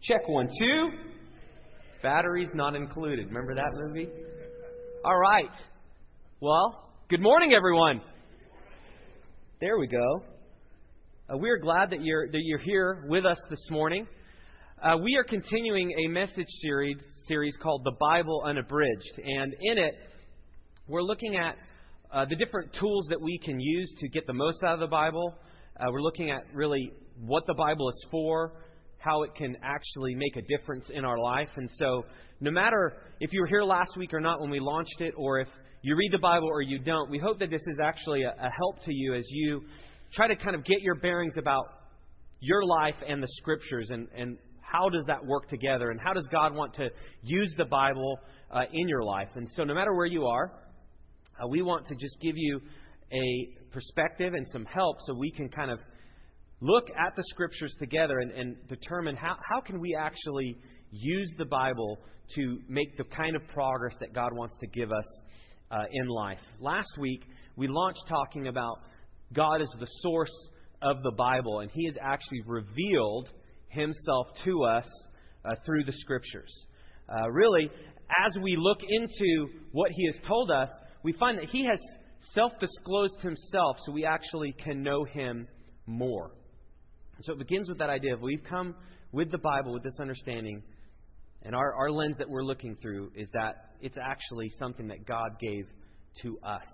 Check one, two. Batteries not included. Remember that movie? All right. Well, good morning, everyone. There we go. Uh, we are glad that you're that you're here with us this morning. Uh, we are continuing a message series series called "The Bible Unabridged," and in it, we're looking at uh, the different tools that we can use to get the most out of the Bible. Uh, we're looking at really what the Bible is for, how it can actually make a difference in our life. And so, no matter if you were here last week or not when we launched it, or if you read the Bible or you don't, we hope that this is actually a, a help to you as you try to kind of get your bearings about your life and the Scriptures and, and how does that work together and how does God want to use the Bible uh, in your life. And so, no matter where you are, uh, we want to just give you a perspective and some help so we can kind of look at the scriptures together and, and determine how, how can we actually use the Bible to make the kind of progress that God wants to give us uh, in life. Last week, we launched talking about God as the source of the Bible, and He has actually revealed Himself to us uh, through the Scriptures. Uh, really, as we look into what He has told us, we find that He has self disclosed Himself so we actually can know Him more. So it begins with that idea of we've come with the Bible with this understanding, and our, our lens that we're looking through is that it's actually something that God gave to us.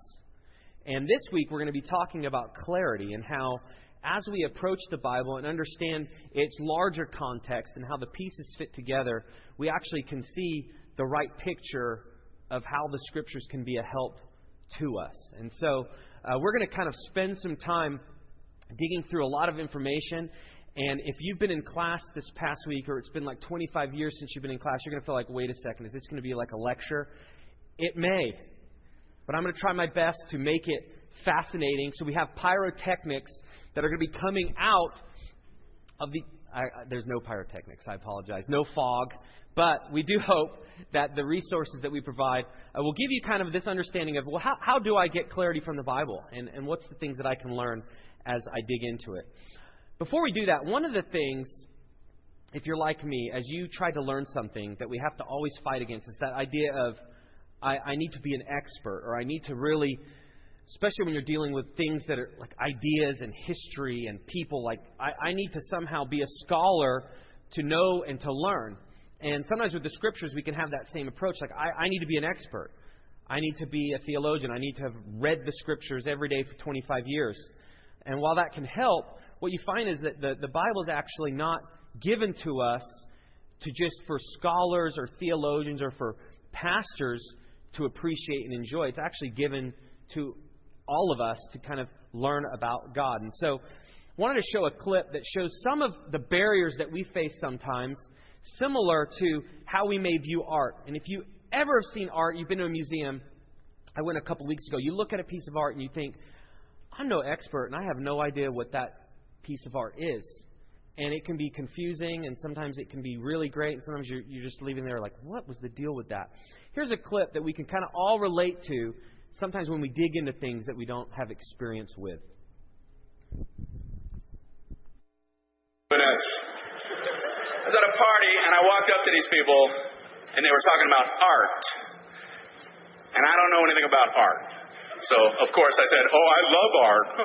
And this week we're going to be talking about clarity and how, as we approach the Bible and understand its larger context and how the pieces fit together, we actually can see the right picture of how the Scriptures can be a help to us. And so uh, we're going to kind of spend some time digging through a lot of information. And if you've been in class this past week, or it's been like 25 years since you've been in class, you're going to feel like, wait a second, is this going to be like a lecture? It may. But I'm going to try my best to make it fascinating. So we have pyrotechnics that are going to be coming out of the. I, there's no pyrotechnics, I apologize. No fog. But we do hope that the resources that we provide uh, will give you kind of this understanding of, well, how, how do I get clarity from the Bible? And, and what's the things that I can learn as I dig into it. Before we do that, one of the things, if you're like me, as you try to learn something that we have to always fight against, is that idea of I, I need to be an expert or I need to really, especially when you're dealing with things that are like ideas and history and people, like I, I need to somehow be a scholar to know and to learn. And sometimes with the scriptures, we can have that same approach. Like, I, I need to be an expert. I need to be a theologian. I need to have read the scriptures every day for 25 years. And while that can help, what you find is that the, the Bible is actually not given to us to just for scholars or theologians or for pastors to appreciate and enjoy. It's actually given to all of us to kind of learn about God. And so, I wanted to show a clip that shows some of the barriers that we face sometimes, similar to how we may view art. And if you ever have seen art, you've been to a museum. I went a couple weeks ago. You look at a piece of art and you think, I'm no expert and I have no idea what that piece of art is. And it can be confusing, and sometimes it can be really great, and sometimes you're, you're just leaving there like, what was the deal with that? Here's a clip that we can kind of all relate to sometimes when we dig into things that we don't have experience with. Uh, I was at a party, and I walked up to these people, and they were talking about art. And I don't know anything about art. So, of course, I said, Oh, I love art.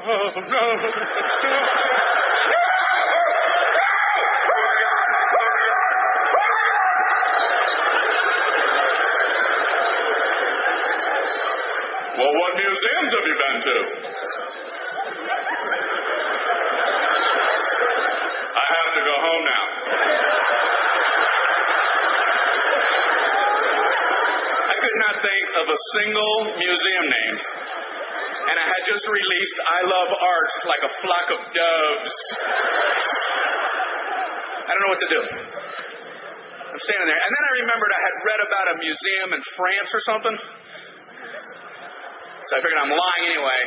Well, what museums have you been to? Of a single museum name and I had just released I Love Art like a flock of doves. I don't know what to do. I'm standing there. And then I remembered I had read about a museum in France or something. So I figured I'm lying anyway.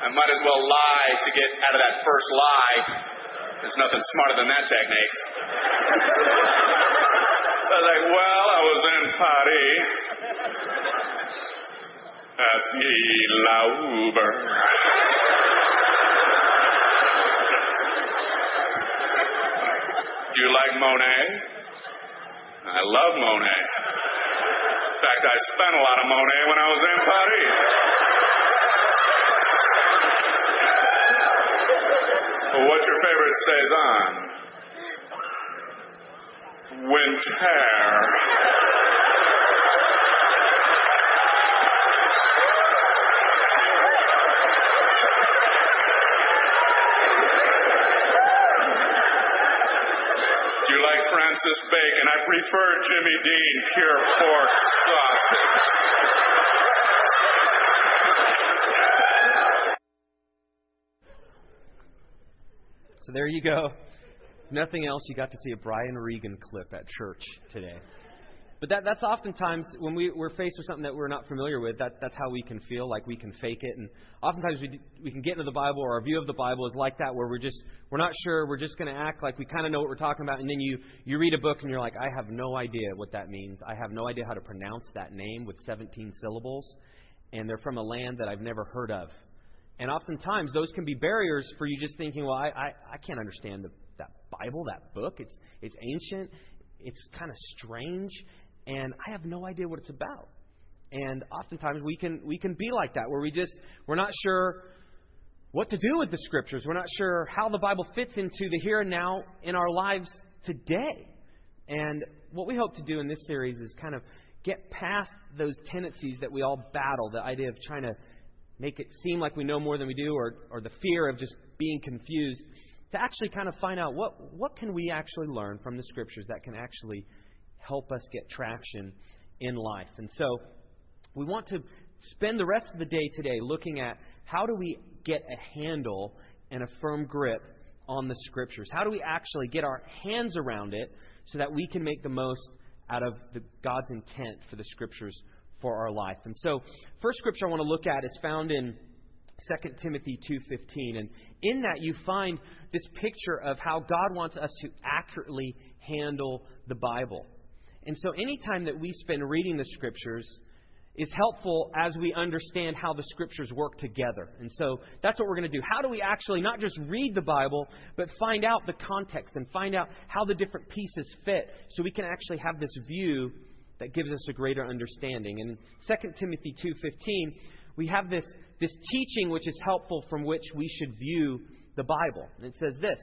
I might as well lie to get out of that first lie. There's nothing smarter than that technique. I was like, well, I was in Paris at the Louvre. Do you like Monet? I love Monet. In fact, I spent a lot of Monet when I was in Paris. Well, what's your favorite Cezanne? Winter. Do you like Francis Bacon? I prefer Jimmy Dean pure pork sausage. So there you go. If nothing else, you got to see a Brian Regan clip at church today. But that, that's oftentimes when we, we're faced with something that we're not familiar with, that, that's how we can feel, like we can fake it. And oftentimes we, we can get into the Bible, or our view of the Bible is like that, where we're just, we're not sure, we're just going to act like we kind of know what we're talking about. And then you, you read a book and you're like, I have no idea what that means. I have no idea how to pronounce that name with 17 syllables. And they're from a land that I've never heard of. And oftentimes those can be barriers for you just thinking, well, I, I, I can't understand the, that Bible, that book. It's, it's ancient, it's kind of strange, and I have no idea what it's about. And oftentimes we can, we can be like that, where we just, we're not sure what to do with the Scriptures. We're not sure how the Bible fits into the here and now in our lives today. And what we hope to do in this series is kind of get past those tendencies that we all battle, the idea of trying to make it seem like we know more than we do, or, or the fear of just being confused, to actually kind of find out what, what can we actually learn from the Scriptures that can actually help us get traction in life. And so we want to spend the rest of the day today looking at how do we get a handle and a firm grip on the Scriptures? How do we actually get our hands around it so that we can make the most out of the, God's intent for the Scriptures for our life. And so, first scripture I want to look at is found in 2 Timothy 2:15 and in that you find this picture of how God wants us to accurately handle the Bible. And so anytime that we spend reading the scriptures is helpful as we understand how the scriptures work together. And so that's what we're going to do. How do we actually not just read the Bible, but find out the context and find out how the different pieces fit so we can actually have this view that gives us a greater understanding. And in 2 Timothy 2:15, we have this, this teaching which is helpful from which we should view the Bible. And it says this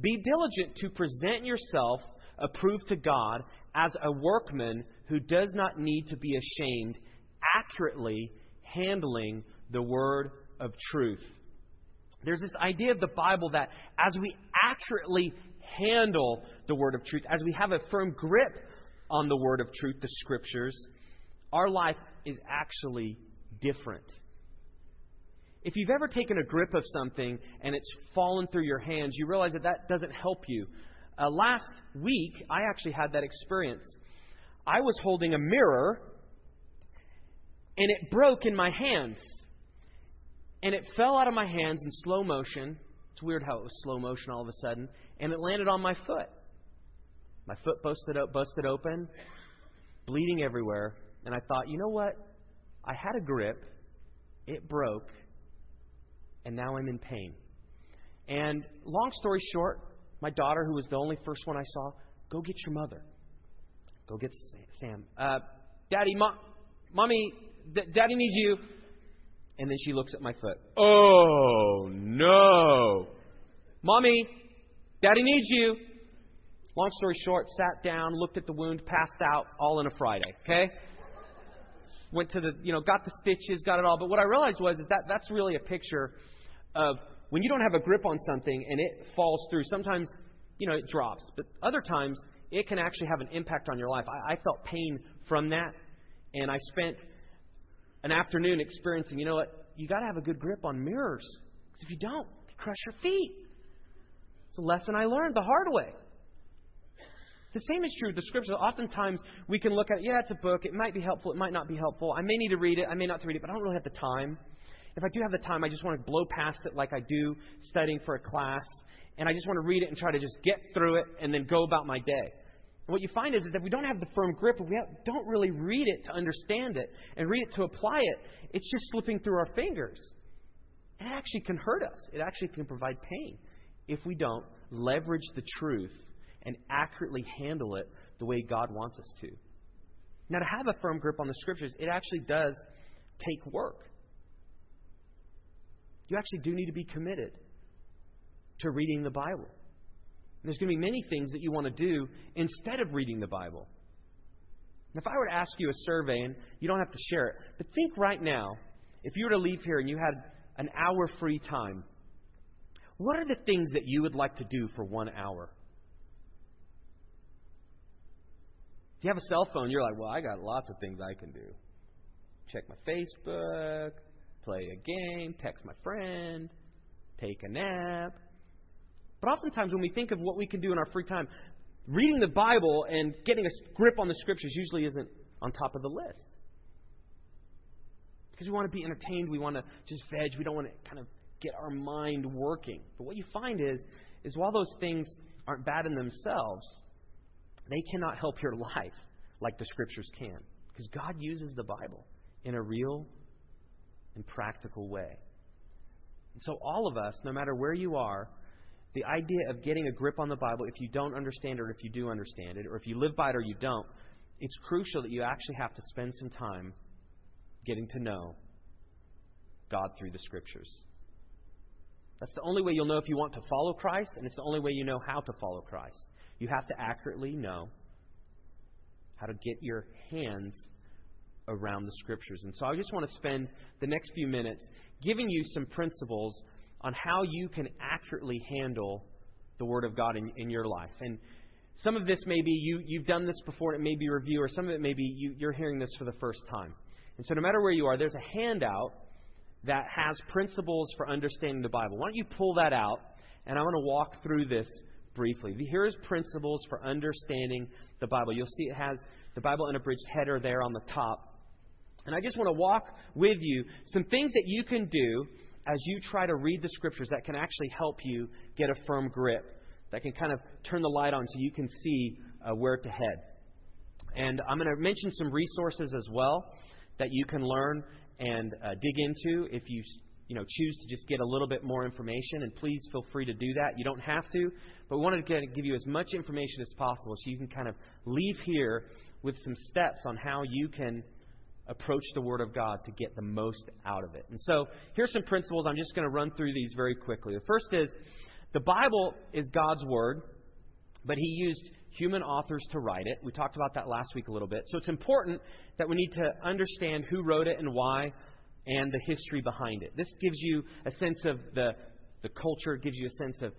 Be diligent to present yourself approved to God as a workman who does not need to be ashamed, accurately handling the word of truth. There's this idea of the Bible that as we accurately handle the word of truth, as we have a firm grip on the word of truth, the scriptures, our life is actually different. If you've ever taken a grip of something and it's fallen through your hands, you realize that that doesn't help you. Uh, last week, I actually had that experience. I was holding a mirror and it broke in my hands. And it fell out of my hands in slow motion. It's weird how it was slow motion all of a sudden. And it landed on my foot. My foot busted, up, busted open, bleeding everywhere. And I thought, you know what? I had a grip, it broke, and now I'm in pain. And long story short, my daughter, who was the only first one I saw, go get your mother. Go get Sam. Uh, Daddy, Mom, Mommy, D- Daddy needs you. And then she looks at my foot. Oh, no. Mommy, Daddy needs you. Long story short, sat down, looked at the wound, passed out, all in a Friday. Okay? Went to the, you know, got the stitches, got it all. But what I realized was is that that's really a picture of when you don't have a grip on something and it falls through. Sometimes, you know, it drops, but other times it can actually have an impact on your life. I, I felt pain from that, and I spent an afternoon experiencing. You know what? You got to have a good grip on mirrors because if you don't, you crush your feet. It's a lesson I learned the hard way. The same is true with the scriptures. Oftentimes we can look at, yeah, it's a book. It might be helpful. It might not be helpful. I may need to read it. I may not to read it, but I don't really have the time. If I do have the time, I just want to blow past it like I do studying for a class, and I just want to read it and try to just get through it and then go about my day. And what you find is, is that we don't have the firm grip, we don't really read it to understand it and read it to apply it. It's just slipping through our fingers. It actually can hurt us. It actually can provide pain if we don't leverage the truth and accurately handle it the way God wants us to. Now, to have a firm grip on the Scriptures, it actually does take work. You actually do need to be committed to reading the Bible. And there's going to be many things that you want to do instead of reading the Bible. And if I were to ask you a survey, and you don't have to share it, but think right now, if you were to leave here and you had an hour free time, what are the things that you would like to do for one hour? You have a cell phone, you're like, well, I got lots of things I can do. Check my Facebook, play a game, text my friend, take a nap. But oftentimes, when we think of what we can do in our free time, reading the Bible and getting a grip on the Scriptures usually isn't on top of the list. Because we want to be entertained, we want to just veg, we don't want to kind of get our mind working. But what you find is, is while those things aren't bad in themselves, they cannot help your life like the Scriptures can. Because God uses the Bible in a real and practical way. And so, all of us, no matter where you are, the idea of getting a grip on the Bible, if you don't understand it or if you do understand it, or if you live by it or you don't, it's crucial that you actually have to spend some time getting to know God through the Scriptures. That's the only way you'll know if you want to follow Christ, and it's the only way you know how to follow Christ. You have to accurately know how to get your hands around the Scriptures. And so I just want to spend the next few minutes giving you some principles on how you can accurately handle the Word of God in, in your life. And some of this may be you, you've done this before, and it may be review, or some of it may be you, you're hearing this for the first time. And so no matter where you are, there's a handout that has principles for understanding the Bible. Why don't you pull that out, and I'm going to walk through this briefly. Here's principles for understanding the Bible. You'll see it has the Bible Unabridged header there on the top. And I just want to walk with you some things that you can do as you try to read the Scriptures that can actually help you get a firm grip, that can kind of turn the light on so you can see uh, where to head. And I'm going to mention some resources as well that you can learn and uh, dig into if you you know choose to just get a little bit more information. And please feel free to do that. You don't have to, but we wanted to give you as much information as possible so you can kind of leave here with some steps on how you can approach the Word of God to get the most out of it. And so here's some principles. I'm just going to run through these very quickly. The first is the Bible is God's Word, but He used human authors to write it. We talked about that last week a little bit. So it's important that we need to understand who wrote it and why and the history behind it. This gives you a sense of the, the culture, gives you a sense of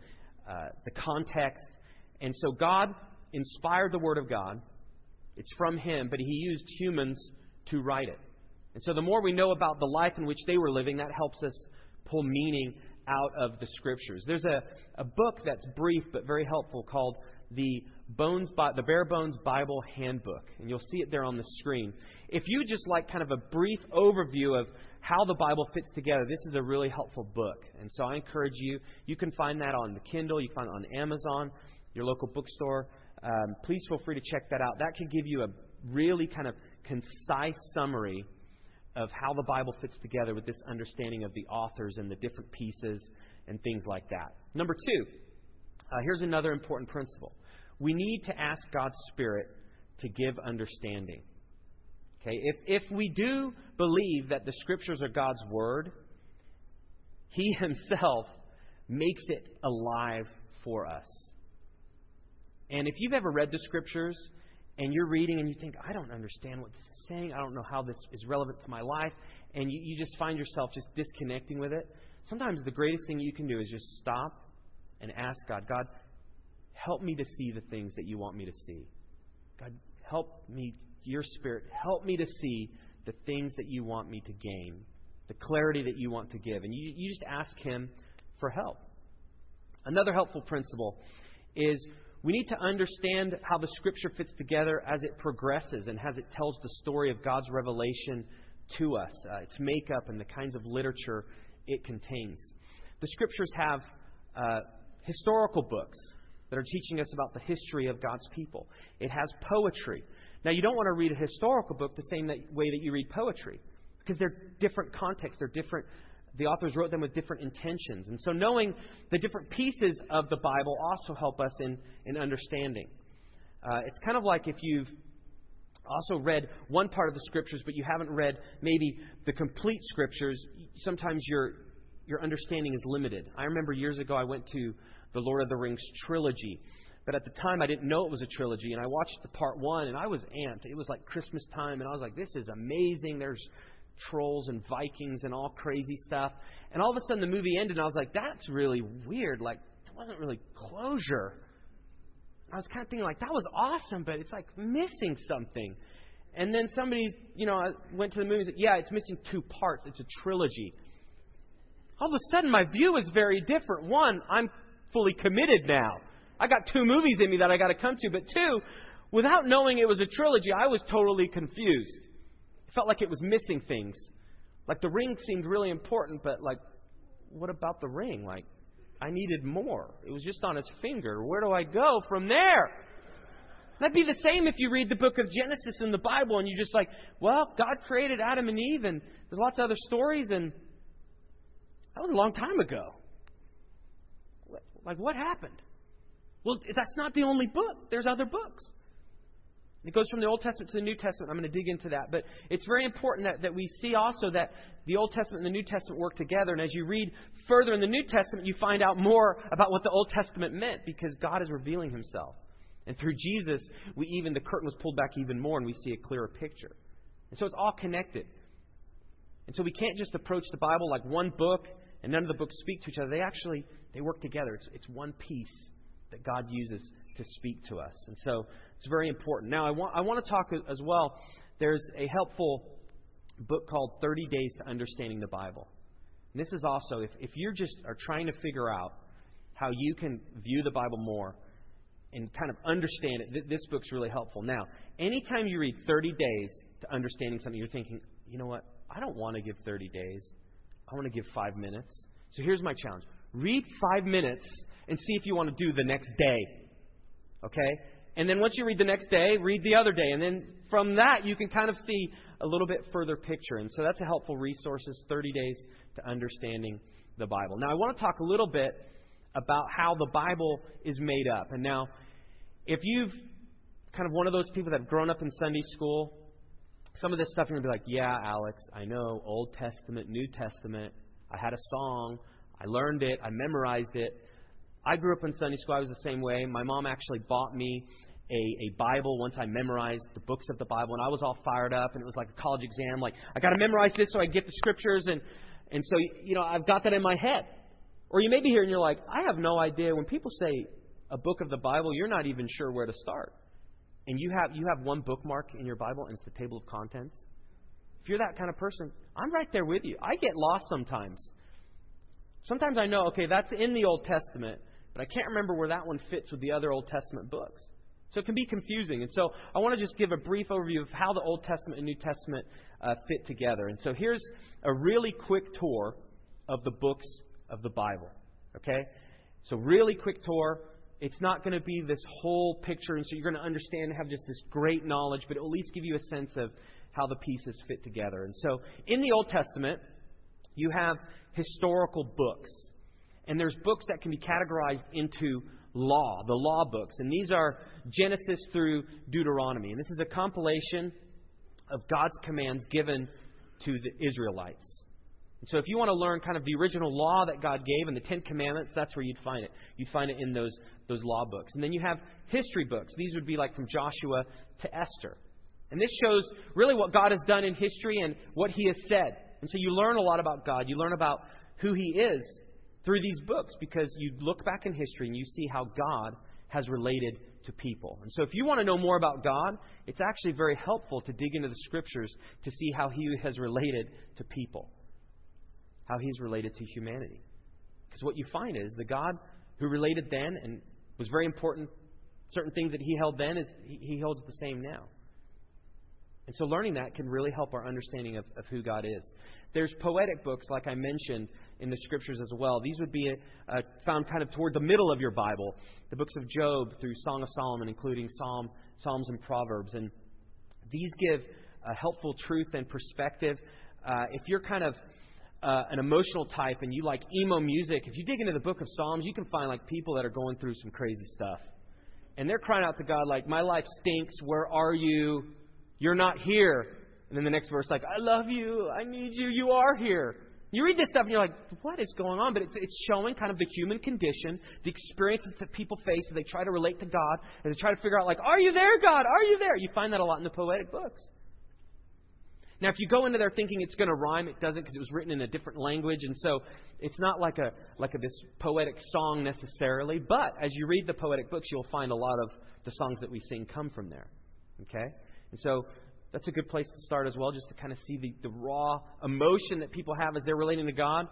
uh, the context. And so God inspired the Word of God. It's from Him, but He used humans to write it. And so the more we know about the life in which they were living, that helps us pull meaning out of the Scriptures. There's a, a book that's brief but very helpful called the Bones, the Bare Bones Bible Handbook, and you'll see it there on the screen. If you just like kind of a brief overview of how the Bible fits together, this is a really helpful book. And so I encourage you, you can find that on the Kindle, you can find it on Amazon, your local bookstore. Um, please feel free to check that out. That could give you a really kind of concise summary of how the Bible fits together with this understanding of the authors and the different pieces and things like that. Number two, uh, here's another important principle. We need to ask God's Spirit to give understanding. Okay? If, if we do believe that the Scriptures are God's Word, He Himself makes it alive for us. And if you've ever read the Scriptures and you're reading and you think, I don't understand what this is saying, I don't know how this is relevant to my life, and you, you just find yourself just disconnecting with it, sometimes the greatest thing you can do is just stop and ask God, God, help me to see the things that you want me to see. God, help me, your Spirit, help me to see the things that you want me to gain, the clarity that you want to give. And you, you just ask Him for help. Another helpful principle is we need to understand how the Scripture fits together as it progresses and as it tells the story of God's revelation to us, uh, its makeup, and the kinds of literature it contains. The Scriptures have uh, historical books that are teaching us about the history of God's people. It has poetry. Now, you don't want to read a historical book the same way that you read poetry because they're different contexts, they're different, the authors wrote them with different intentions. And so knowing the different pieces of the Bible also help us in, in understanding. Uh, it's kind of like if you've also read one part of the scriptures, but you haven't read maybe the complete scriptures, sometimes your, your understanding is limited. I remember years ago I went to the Lord of the Rings trilogy. But at the time, I didn't know it was a trilogy, and I watched the part one, and I was amped. It was like Christmas time, and I was like, "This is amazing!" There's trolls and Vikings and all crazy stuff. And all of a sudden, the movie ended, and I was like, "That's really weird. Like, there wasn't really closure." I was kind of thinking, like, that was awesome, but it's like missing something. And then somebody, you know, went to the movie and said, "Yeah, it's missing two parts. It's a trilogy." All of a sudden, my view is very different. One, I'm fully committed now. I got two movies in me that I got to come to, but two, without knowing it was a trilogy, I was totally confused. It felt like it was missing things. Like the ring seemed really important, but like, what about the ring? Like, I needed more. It was just on his finger. Where do I go from there? That'd be the same if you read the book of Genesis in the Bible and you're just like, well, God created Adam and Eve, and there's lots of other stories, and that was a long time ago. Like, what happened? Well, that's not the only book. There's other books. It goes from the Old Testament to the New Testament. I'm going to dig into that. But it's very important that, that we see also that the Old Testament and the New Testament work together. And as you read further in the New Testament, you find out more about what the Old Testament meant because God is revealing himself. And through Jesus, we even the curtain was pulled back even more and we see a clearer picture. And so it's all connected. And so we can't just approach the Bible like one book and none of the books speak to each other. They actually they work together. It's, it's one piece that God uses to speak to us. And so it's very important. Now, I want, I want to talk as well. There's a helpful book called 30 Days to Understanding the Bible. And this is also, if, if you're just are trying to figure out how you can view the Bible more and kind of understand it, th- this book's really helpful. Now, anytime you read 30 days to understanding something, you're thinking, you know what? I don't want to give 30 days. I want to give five minutes. So here's my challenge read five minutes and see if you want to do the next day. Okay? And then once you read the next day, read the other day. And then from that, you can kind of see a little bit further picture. And so that's a helpful resource, is 30 days to understanding the Bible. Now, I want to talk a little bit about how the Bible is made up. And now, if you've kind of one of those people that have grown up in Sunday school, some of this stuff you're going to be like, yeah, Alex, I know, Old Testament, New Testament. I had a song. I learned it. I memorized it. I grew up in Sunday school. I was the same way. My mom actually bought me a, a Bible once I memorized the books of the Bible, and I was all fired up, and it was like a college exam. Like, I got to memorize this so I get the scriptures, and, and so, you know, I've got that in my head. Or you may be here and you're like, I have no idea. When people say a book of the Bible, you're not even sure where to start. And you have, you have one bookmark in your Bible, and it's the table of contents. If you're that kind of person, I'm right there with you. I get lost sometimes. Sometimes I know, okay, that's in the Old Testament, but I can't remember where that one fits with the other Old Testament books. So it can be confusing. And so I want to just give a brief overview of how the Old Testament and New Testament uh, fit together. And so here's a really quick tour of the books of the Bible. Okay? So, really quick tour. It's not going to be this whole picture, and so you're going to understand and have just this great knowledge, but it will at least give you a sense of how the pieces fit together. And so, in the Old Testament, you have historical books. And there's books that can be categorized into law, the law books. And these are Genesis through Deuteronomy. And this is a compilation of God's commands given to the Israelites. And so if you want to learn kind of the original law that God gave and the Ten Commandments, that's where you'd find it. You'd find it in those, those law books. And then you have history books. These would be like from Joshua to Esther. And this shows really what God has done in history and what He has said. And so you learn a lot about God. You learn about who He is through these books because you look back in history and you see how God has related to people. And so if you want to know more about God, it's actually very helpful to dig into the scriptures to see how He has related to people, how He's related to humanity. Because what you find is the God who related then and was very important, certain things that He held then, is He holds the same now. And so learning that can really help our understanding of, of who God is. There's poetic books, like I mentioned, in the scriptures as well. These would be uh, found kind of toward the middle of your Bible. The books of Job through Song of Solomon, including Psalm, Psalms and Proverbs. And these give helpful truth and perspective. Uh, if you're kind of uh, an emotional type and you like emo music, if you dig into the book of Psalms, you can find like people that are going through some crazy stuff. And they're crying out to God like, "My life stinks. Where are you? You're not here." And then the next verse like, "I love you. I need you. You are here." You read this stuff and you're like, what is going on? But it's, it's showing kind of the human condition, the experiences that people face as they try to relate to God, and they try to figure out, like, are you there, God? Are you there? You find that a lot in the poetic books. Now, if you go into there thinking it's going to rhyme, it doesn't because it was written in a different language, and so it's not like a like a, this poetic song necessarily. But as you read the poetic books, you'll find a lot of the songs that we sing come from there. Okay, and so that's a good place to start as well, just to kind of see the, the raw emotion that people have as they're relating to God,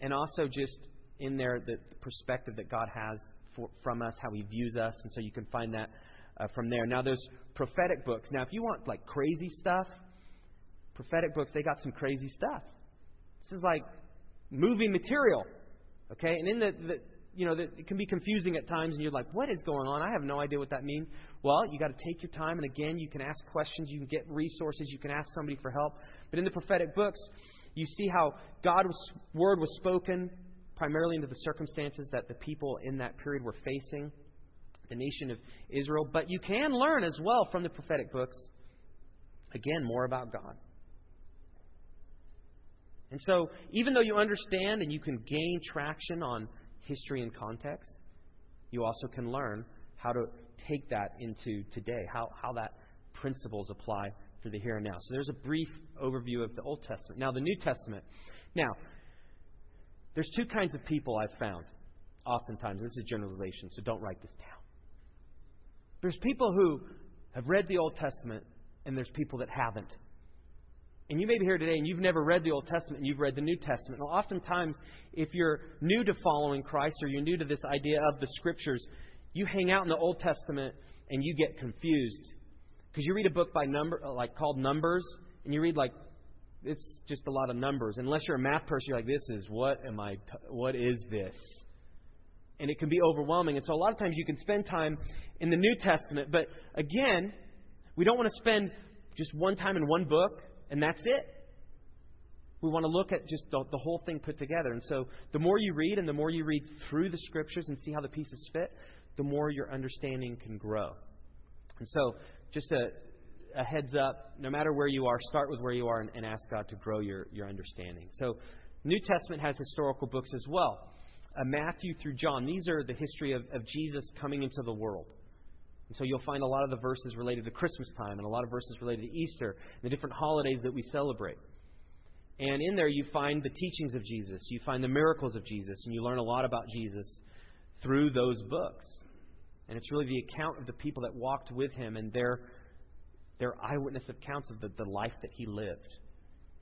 and also just in there the perspective that God has for, from us, how He views us, and so you can find that uh, from there. Now, those prophetic books. Now, if you want like crazy stuff, prophetic books they got some crazy stuff. This is like movie material, okay? And in the, the you know, it can be confusing at times, and you're like, what is going on? I have no idea what that means. Well, you got to take your time, and again, you can ask questions, you can get resources, you can ask somebody for help. But in the prophetic books, you see how God's word was spoken primarily into the circumstances that the people in that period were facing, the nation of Israel. But you can learn as well from the prophetic books, again, more about God. And so, even though you understand and you can gain traction on history and context, you also can learn how to take that into today, how, how that principles apply for the here and now. So there's a brief overview of the Old Testament. Now, the New Testament. Now, there's two kinds of people I've found, oftentimes. This is generalization, so don't write this down. There's people who have read the Old Testament, and there's people that haven't. And you may be here today and you've never read the Old Testament and you've read the New Testament. Well, oftentimes, if you're new to following Christ or you're new to this idea of the Scriptures, you hang out in the Old Testament and you get confused. Because you read a book by number, uh, like called Numbers, and you read like it's just a lot of numbers. Unless you're a math person, you're like, this is what am I? T- what is this? And it can be overwhelming. And so a lot of times you can spend time in the New Testament, but again, we don't want to spend just one time in one book and that's it. We want to look at just the, the, whole thing put together. And so the more you read and the more you read through the scriptures and see how the pieces fit, the more your understanding can grow. And so, just a, a heads up no matter where you are, start with where you are and, and ask God to grow your, your understanding. So, New Testament has historical books as well. Uh, Matthew through John, these are the history of, of Jesus coming into the world. And so you'll find a lot of the verses related to Christmas time and a lot of verses related to Easter and the different holidays that we celebrate. And in there you find the teachings of Jesus, you find the miracles of Jesus, and you learn a lot about Jesus through those books. And it's really the account of the people that walked with him and their their eyewitness accounts of the, the life that he lived.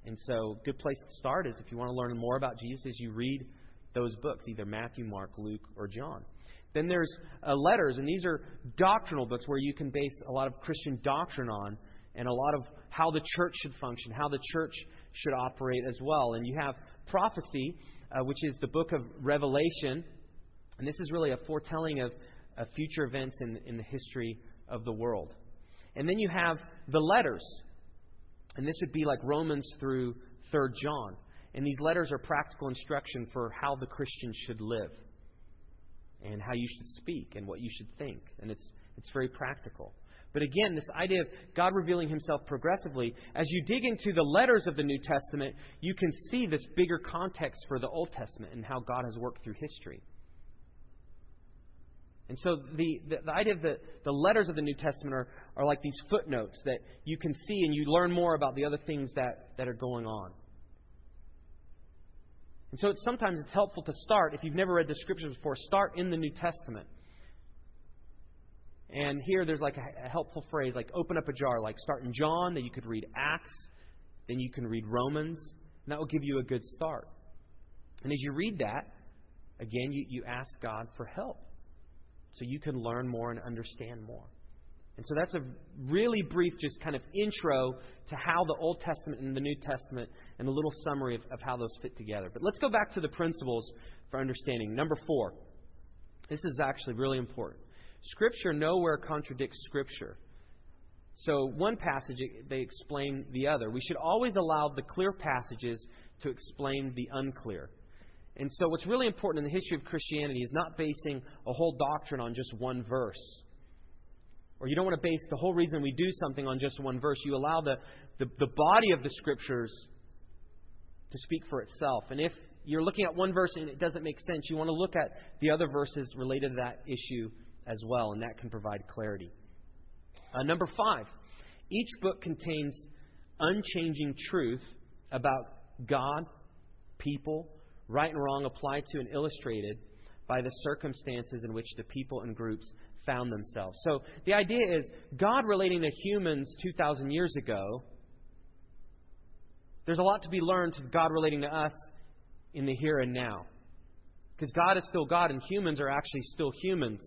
And so, good place to start is if you want to learn more about Jesus, is you read those books, either Matthew, Mark, Luke, or John. Then there's uh, letters, and these are doctrinal books where you can base a lot of Christian doctrine on and a lot of how the church should function, how the church should operate as well. And you have prophecy, uh, which is the book of Revelation, and this is really a foretelling of, future events in, in the history of the world. And then you have the letters, and this would be like Romans through 3rd John. And these letters are practical instruction for how the Christian should live and how you should speak and what you should think. And it's, it's very practical. But again, this idea of God revealing Himself progressively, as you dig into the letters of the New Testament, you can see this bigger context for the Old Testament and how God has worked through history. And so the, the, the, idea of the, the letters of the New Testament are, are like these footnotes that you can see and you learn more about the other things that, that are going on. And so it's, sometimes it's helpful to start, if you've never read the scriptures before, start in the New Testament. And here there's like a, a helpful phrase, like open up a jar, like start in John, then you could read Acts, then you can read Romans, and that will give you a good start. And as you read that, again, you, you ask God for help so you can learn more and understand more. And so that's a really brief, just kind of intro to how the Old Testament and the New Testament and a little summary of, of how those fit together. But let's go back to the principles for understanding. Number four. This is actually really important. Scripture nowhere contradicts Scripture. So one passage, they explain the other. We should always allow the clear passages to explain the unclear. And so what's really important in the history of Christianity is not basing a whole doctrine on just one verse. Or you don't want to base the whole reason we do something on just one verse. You allow the, the, the body of the scriptures to speak for itself. And if you're looking at one verse and it doesn't make sense, you want to look at the other verses related to that issue as well, and that can provide clarity. Uh, number five, each book contains unchanging truth about God, people, right and wrong applied to and illustrated by the circumstances in which the people and groups found themselves. So the idea is God relating to humans 2,000 years ago, there's a lot to be learned to God relating to us in the here and now. Because God is still God and humans are actually still humans.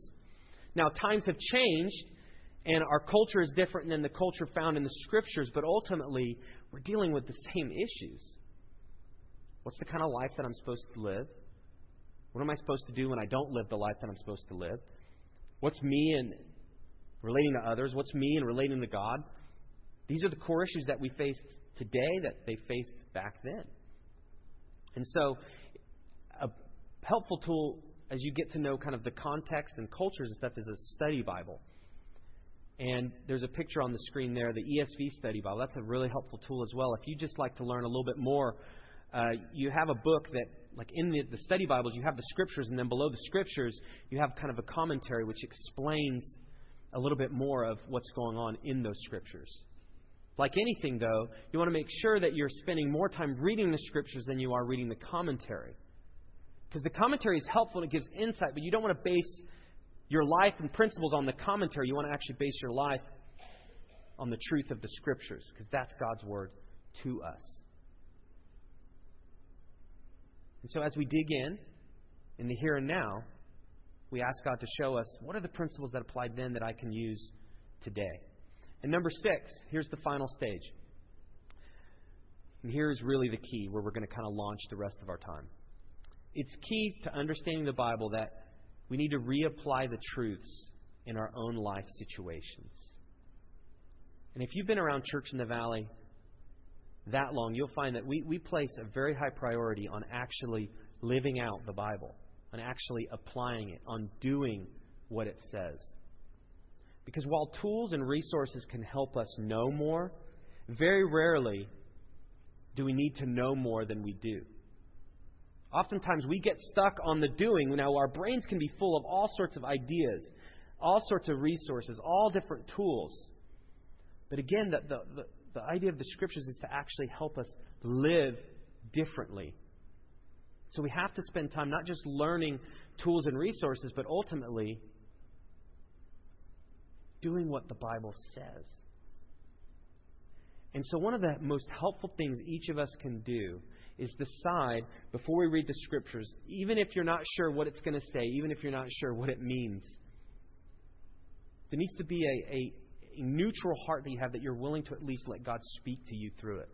Now, times have changed and our culture is different than the culture found in the scriptures, but ultimately, we're dealing with the same issues. What's the kind of life that I'm supposed to live? What am I supposed to do when I don't live the life that I'm supposed to live? What's me in relating to others? What's me in relating to God? These are the core issues that we face today that they faced back then. And so, a helpful tool as you get to know kind of the context and cultures and stuff is a study Bible. And there's a picture on the screen there, the ESV Study Bible. That's a really helpful tool as well. If you just like to learn a little bit more, uh, you have a book that, like in the, the study Bibles, you have the scriptures, and then below the scriptures, you have kind of a commentary which explains a little bit more of what's going on in those scriptures. Like anything, though, you want to make sure that you're spending more time reading the scriptures than you are reading the commentary. Because the commentary is helpful and it gives insight, but you don't want to base your life and principles on the commentary. You want to actually base your life on the truth of the Scriptures, because that's God's Word to us. And so as we dig in, in the here and now, we ask God to show us what are the principles that applied then that I can use today. And number six, here's the final stage. And here's really the key where we're going to kind of launch the rest of our time. It's key to understanding the Bible that we need to reapply the truths in our own life situations. And if you've been around Church in the Valley that long, you'll find that we, we place a very high priority on actually living out the Bible, on actually applying it, on doing what it says. Because while tools and resources can help us know more, very rarely do we need to know more than we do. Oftentimes we get stuck on the doing. Now, our brains can be full of all sorts of ideas, all sorts of resources, all different tools. But again, the, the, the, idea of the scriptures is to actually help us live differently. So we have to spend time not just learning tools and resources, but ultimately doing what the Bible says. And so, one of the most helpful things each of us can do is decide before we read the scriptures, even if you're not sure what it's going to say, even if you're not sure what it means, there needs to be a, a, a neutral heart that you have that you're willing to at least let God speak to you through it.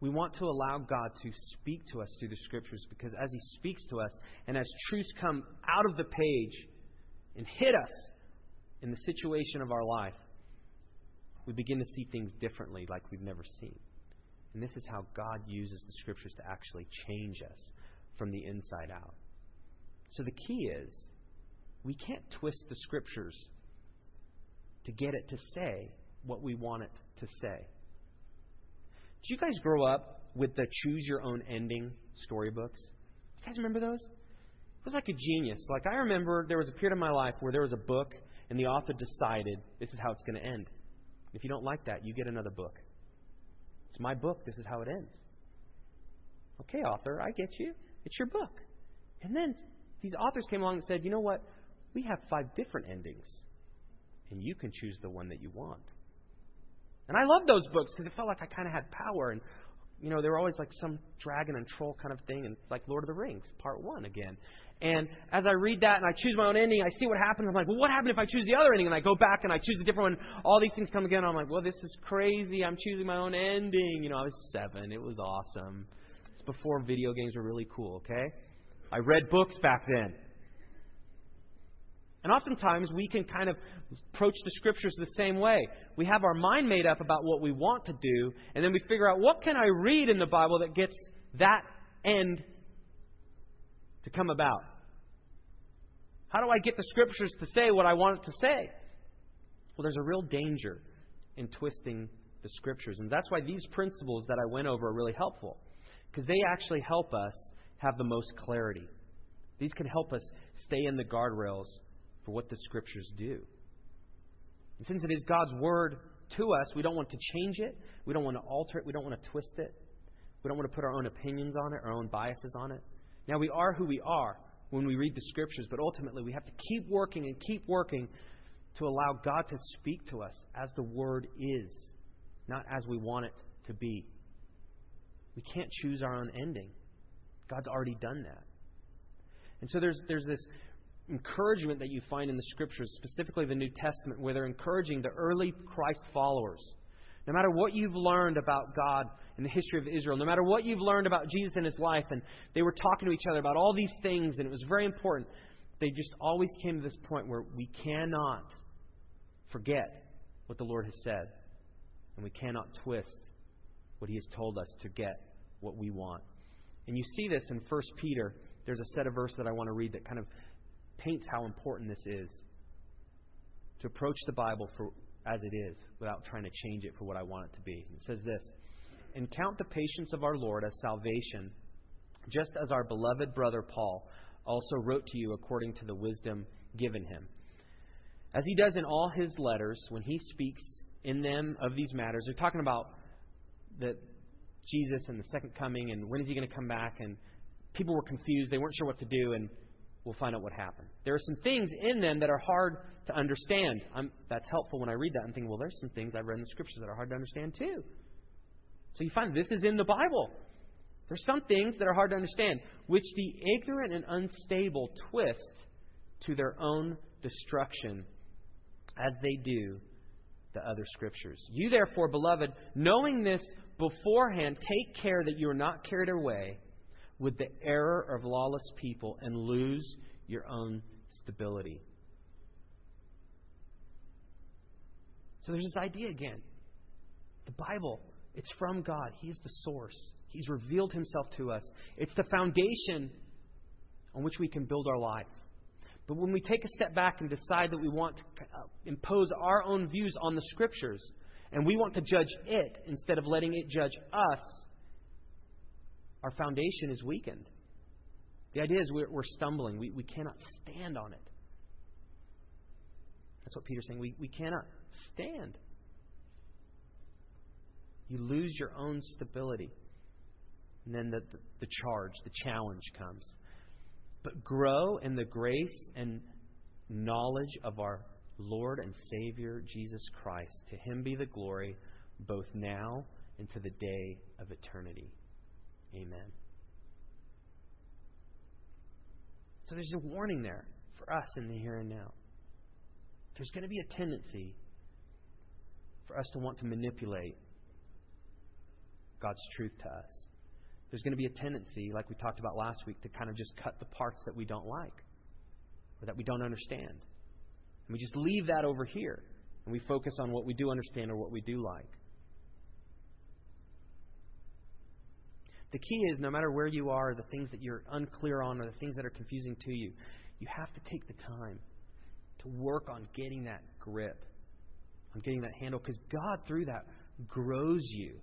We want to allow God to speak to us through the Scriptures because as He speaks to us and as truths come out of the page and hit us in the situation of our life, we begin to see things differently like we've never seen. And this is how God uses the Scriptures to actually change us from the inside out. So the key is we can't twist the Scriptures to get it to say what we want it to say. Did you guys grow up with the choose your own ending storybooks? You guys remember those? It was like a genius. Like I remember there was a period of my life where there was a book and the author decided this is how it's going to end. If you don't like that, you get another book. It's my book. This is how it ends. Okay, author, I get you. It's your book. And then these authors came along and said, you know what? We have five different endings. And you can choose the one that you want. And I loved those books because it felt like I kind of had power. And, you know, they were always like some dragon and troll kind of thing. And it's like Lord of the Rings, part one again. And as I read that and I choose my own ending, I see what happens. I'm like, well, what happened if I choose the other ending? And I go back and I choose a different one. All these things come again. I'm like, well, this is crazy. I'm choosing my own ending. You know, I was seven. It was awesome. It's before video games were really cool, okay? I read books back then. And oftentimes we can kind of approach the scriptures the same way. We have our mind made up about what we want to do, and then we figure out what can I read in the Bible that gets that end to come about? How do I get the scriptures to say what I want it to say? Well, there's a real danger in twisting the scriptures. And that's why these principles that I went over are really helpful, because they actually help us have the most clarity. These can help us stay in the guardrails for what the scriptures do. And since it is God's word to us, we don't want to change it, we don't want to alter it, we don't want to twist it, we don't want to put our own opinions on it, our own biases on it. Now, we are who we are when we read the scriptures, but ultimately we have to keep working and keep working to allow God to speak to us as the word is, not as we want it to be. We can't choose our own ending. God's already done that. And so there's, there's this encouragement that you find in the scriptures, specifically the New Testament, where they're encouraging the early Christ followers. No matter what you've learned about God in the history of Israel, no matter what you've learned about Jesus and his life, and they were talking to each other about all these things, and it was very important, they just always came to this point where we cannot forget what the Lord has said, and we cannot twist what he has told us to get what we want. And you see this in 1 Peter. There's a set of verses that I want to read that kind of paints how important this is to approach the Bible for as it is without trying to change it for what I want it to be. It says this And count the patience of our Lord as salvation, just as our beloved brother Paul also wrote to you according to the wisdom given him. As he does in all his letters, when he speaks in them of these matters, they're talking about the Jesus and the second coming and when is he going to come back and people were confused, they weren't sure what to do and we'll find out what happened. There are some things in them that are hard to understand. I'm, that's helpful when I read that. and think, well, there's some things I've read in the scriptures that are hard to understand too. So you find this is in the Bible. There's some things that are hard to understand, which the ignorant and unstable twist to their own destruction as they do the other scriptures. You, therefore, beloved, knowing this beforehand, take care that you are not carried away with the error of lawless people and lose your own stability. So there's this idea again. The Bible, it's from God. He is the source. He's revealed himself to us. It's the foundation on which we can build our life. But when we take a step back and decide that we want to uh, impose our own views on the Scriptures, and we want to judge it instead of letting it judge us, our foundation is weakened. The idea is we're, we're stumbling. We, we cannot stand on it. That's what Peter's saying. We, we cannot stand. You lose your own stability. And then the, the, the charge, the challenge comes. But grow in the grace and knowledge of our Lord and Savior, Jesus Christ. To him be the glory both now and to the day of eternity. Amen. So there's a warning there for us in the here and now. There's going to be a tendency for us to want to manipulate God's truth to us. There's going to be a tendency, like we talked about last week, to kind of just cut the parts that we don't like or that we don't understand. And we just leave that over here and we focus on what we do understand or what we do like. The key is no matter where you are, the things that you're unclear on, or the things that are confusing to you, you have to take the time to work on getting that grip, on getting that handle, because God, through that, grows you.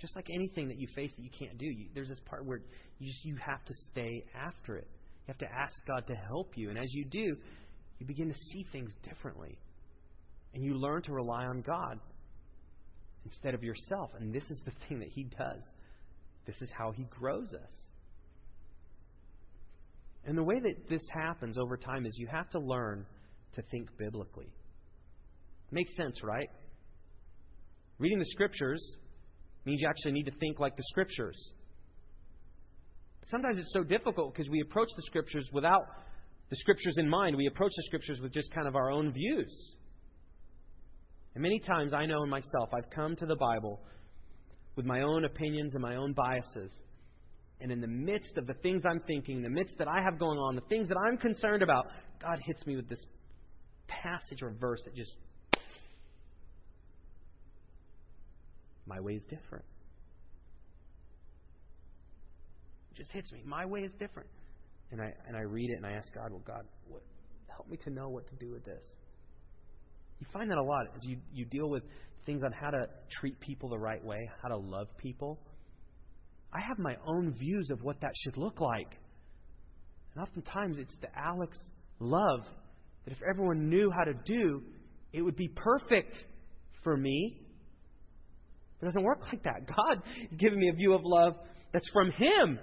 Just like anything that you face that you can't do, you, there's this part where you just you have to stay after it. You have to ask God to help you, and as you do, you begin to see things differently, and you learn to rely on God instead of yourself. And this is the thing that He does. This is how He grows us. And the way that this happens over time is you have to learn to think biblically. Makes sense, right? Reading the Scriptures means you actually need to think like the Scriptures. Sometimes it's so difficult because we approach the Scriptures without the Scriptures in mind. We approach the Scriptures with just kind of our own views. And many times I know in myself, I've come to the Bible with my own opinions and my own biases. And in the midst of the things I'm thinking, the midst that I have going on, the things that I'm concerned about, God hits me with this passage or verse that just. My way is different. It just hits me. My way is different. And I, and I read it and I ask God, well, God, what, help me to know what to do with this. You find that a lot as you, you deal with things on how to treat people the right way, how to love people. I have my own views of what that should look like. And oftentimes it's the Alex love that if everyone knew how to do, it would be perfect for me. It doesn't work like that. God is giving me a view of love that's from Him.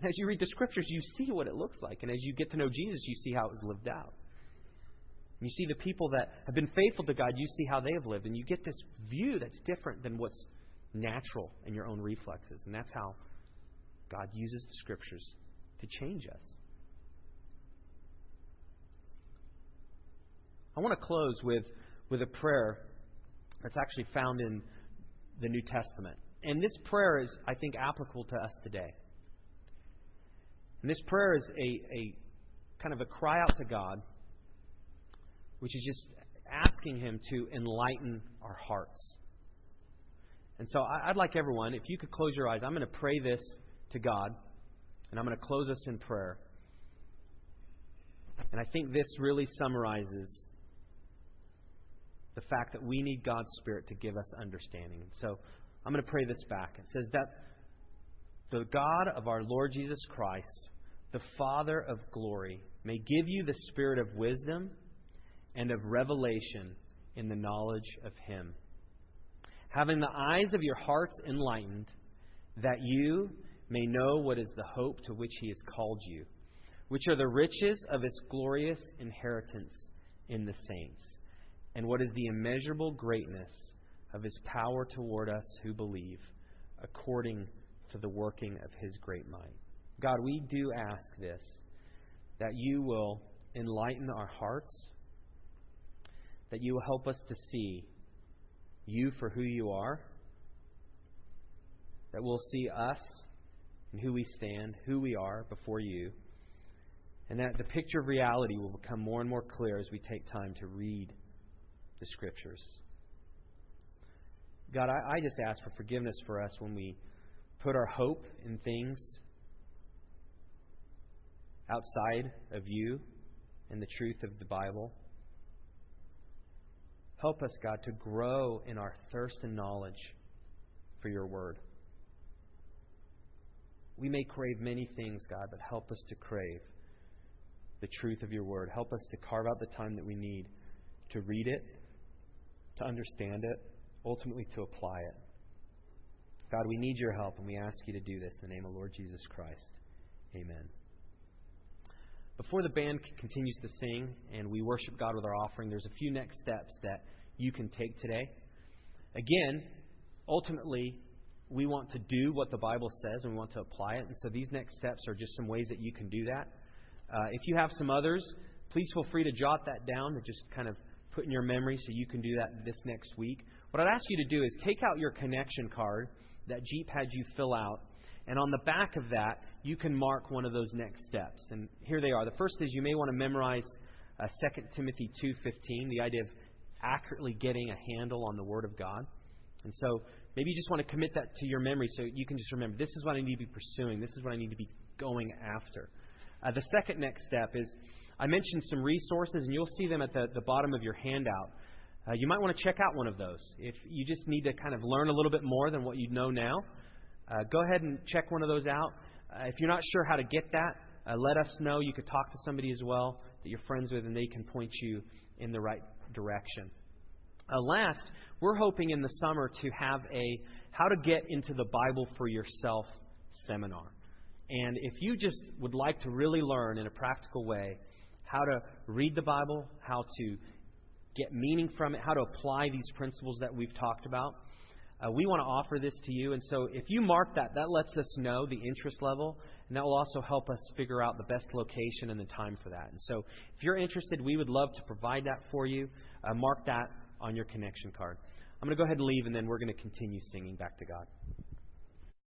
And as you read the scriptures, you see what it looks like. And as you get to know Jesus, you see how it was lived out. You see the people that have been faithful to God, you see how they have lived. And you get this view that's different than what's natural in your own reflexes. And that's how God uses the scriptures to change us. I want to close with, with a prayer that's actually found in the New Testament. And this prayer is, I think, applicable to us today. And this prayer is a, a kind of a cry out to God, which is just asking Him to enlighten our hearts. And so I'd like everyone, if you could close your eyes, I'm going to pray this to God, and I'm going to close us in prayer. And I think this really summarizes the fact that we need God's Spirit to give us understanding. And So I'm going to pray this back. It says that the God of our Lord Jesus Christ, the Father of glory, may give you the spirit of wisdom and of revelation in the knowledge of Him. Having the eyes of your hearts enlightened, that you may know what is the hope to which He has called you, which are the riches of His glorious inheritance in the saints, and what is the immeasurable greatness of His power toward us who believe, according to the working of His great might. God, we do ask this that you will enlighten our hearts, that you will help us to see you for who you are, that we'll see us and who we stand, who we are before you, and that the picture of reality will become more and more clear as we take time to read the Scriptures. God, I, I just ask for forgiveness for us when we put our hope in things outside of you and the truth of the Bible. Help us, God, to grow in our thirst and knowledge for your word. We may crave many things, God, but help us to crave the truth of your word. Help us to carve out the time that we need to read it, to understand it, ultimately to apply it. God, we need your help, and we ask you to do this in the name of Lord Jesus Christ. Amen. Before the band continues to sing and we worship God with our offering, there's a few next steps that you can take today. Again, ultimately, we want to do what the Bible says and we want to apply it. And so these next steps are just some ways that you can do that. Uh, if you have some others, please feel free to jot that down to just kind of put in your memory so you can do that this next week. What I'd ask you to do is take out your connection card that Jeep had you fill out and on the back of that, you can mark one of those next steps. And here they are. The first is you may want to memorize uh, 2 Timothy 2:15, the idea of accurately getting a handle on the Word of God. And so maybe you just want to commit that to your memory so you can just remember this is what I need to be pursuing. This is what I need to be going after. Uh, the second next step is I mentioned some resources, and you'll see them at the, the bottom of your handout. Uh, you might want to check out one of those. If you just need to kind of learn a little bit more than what you know now, uh, go ahead and check one of those out. Uh, if you're not sure how to get that, uh, let us know. You could talk to somebody as well that you're friends with, and they can point you in the right direction. Uh, last, we're hoping in the summer to have a How to Get into the Bible for Yourself seminar. And if you just would like to really learn in a practical way how to read the Bible, how to get meaning from it, how to apply these principles that we've talked about, uh, we want to offer this to you. And so if you mark that, that lets us know the interest level, and that will also help us figure out the best location and the time for that. And so if you're interested, we would love to provide that for you. Uh, mark that on your connection card. I'm going to go ahead and leave, and then we're going to continue singing back to God.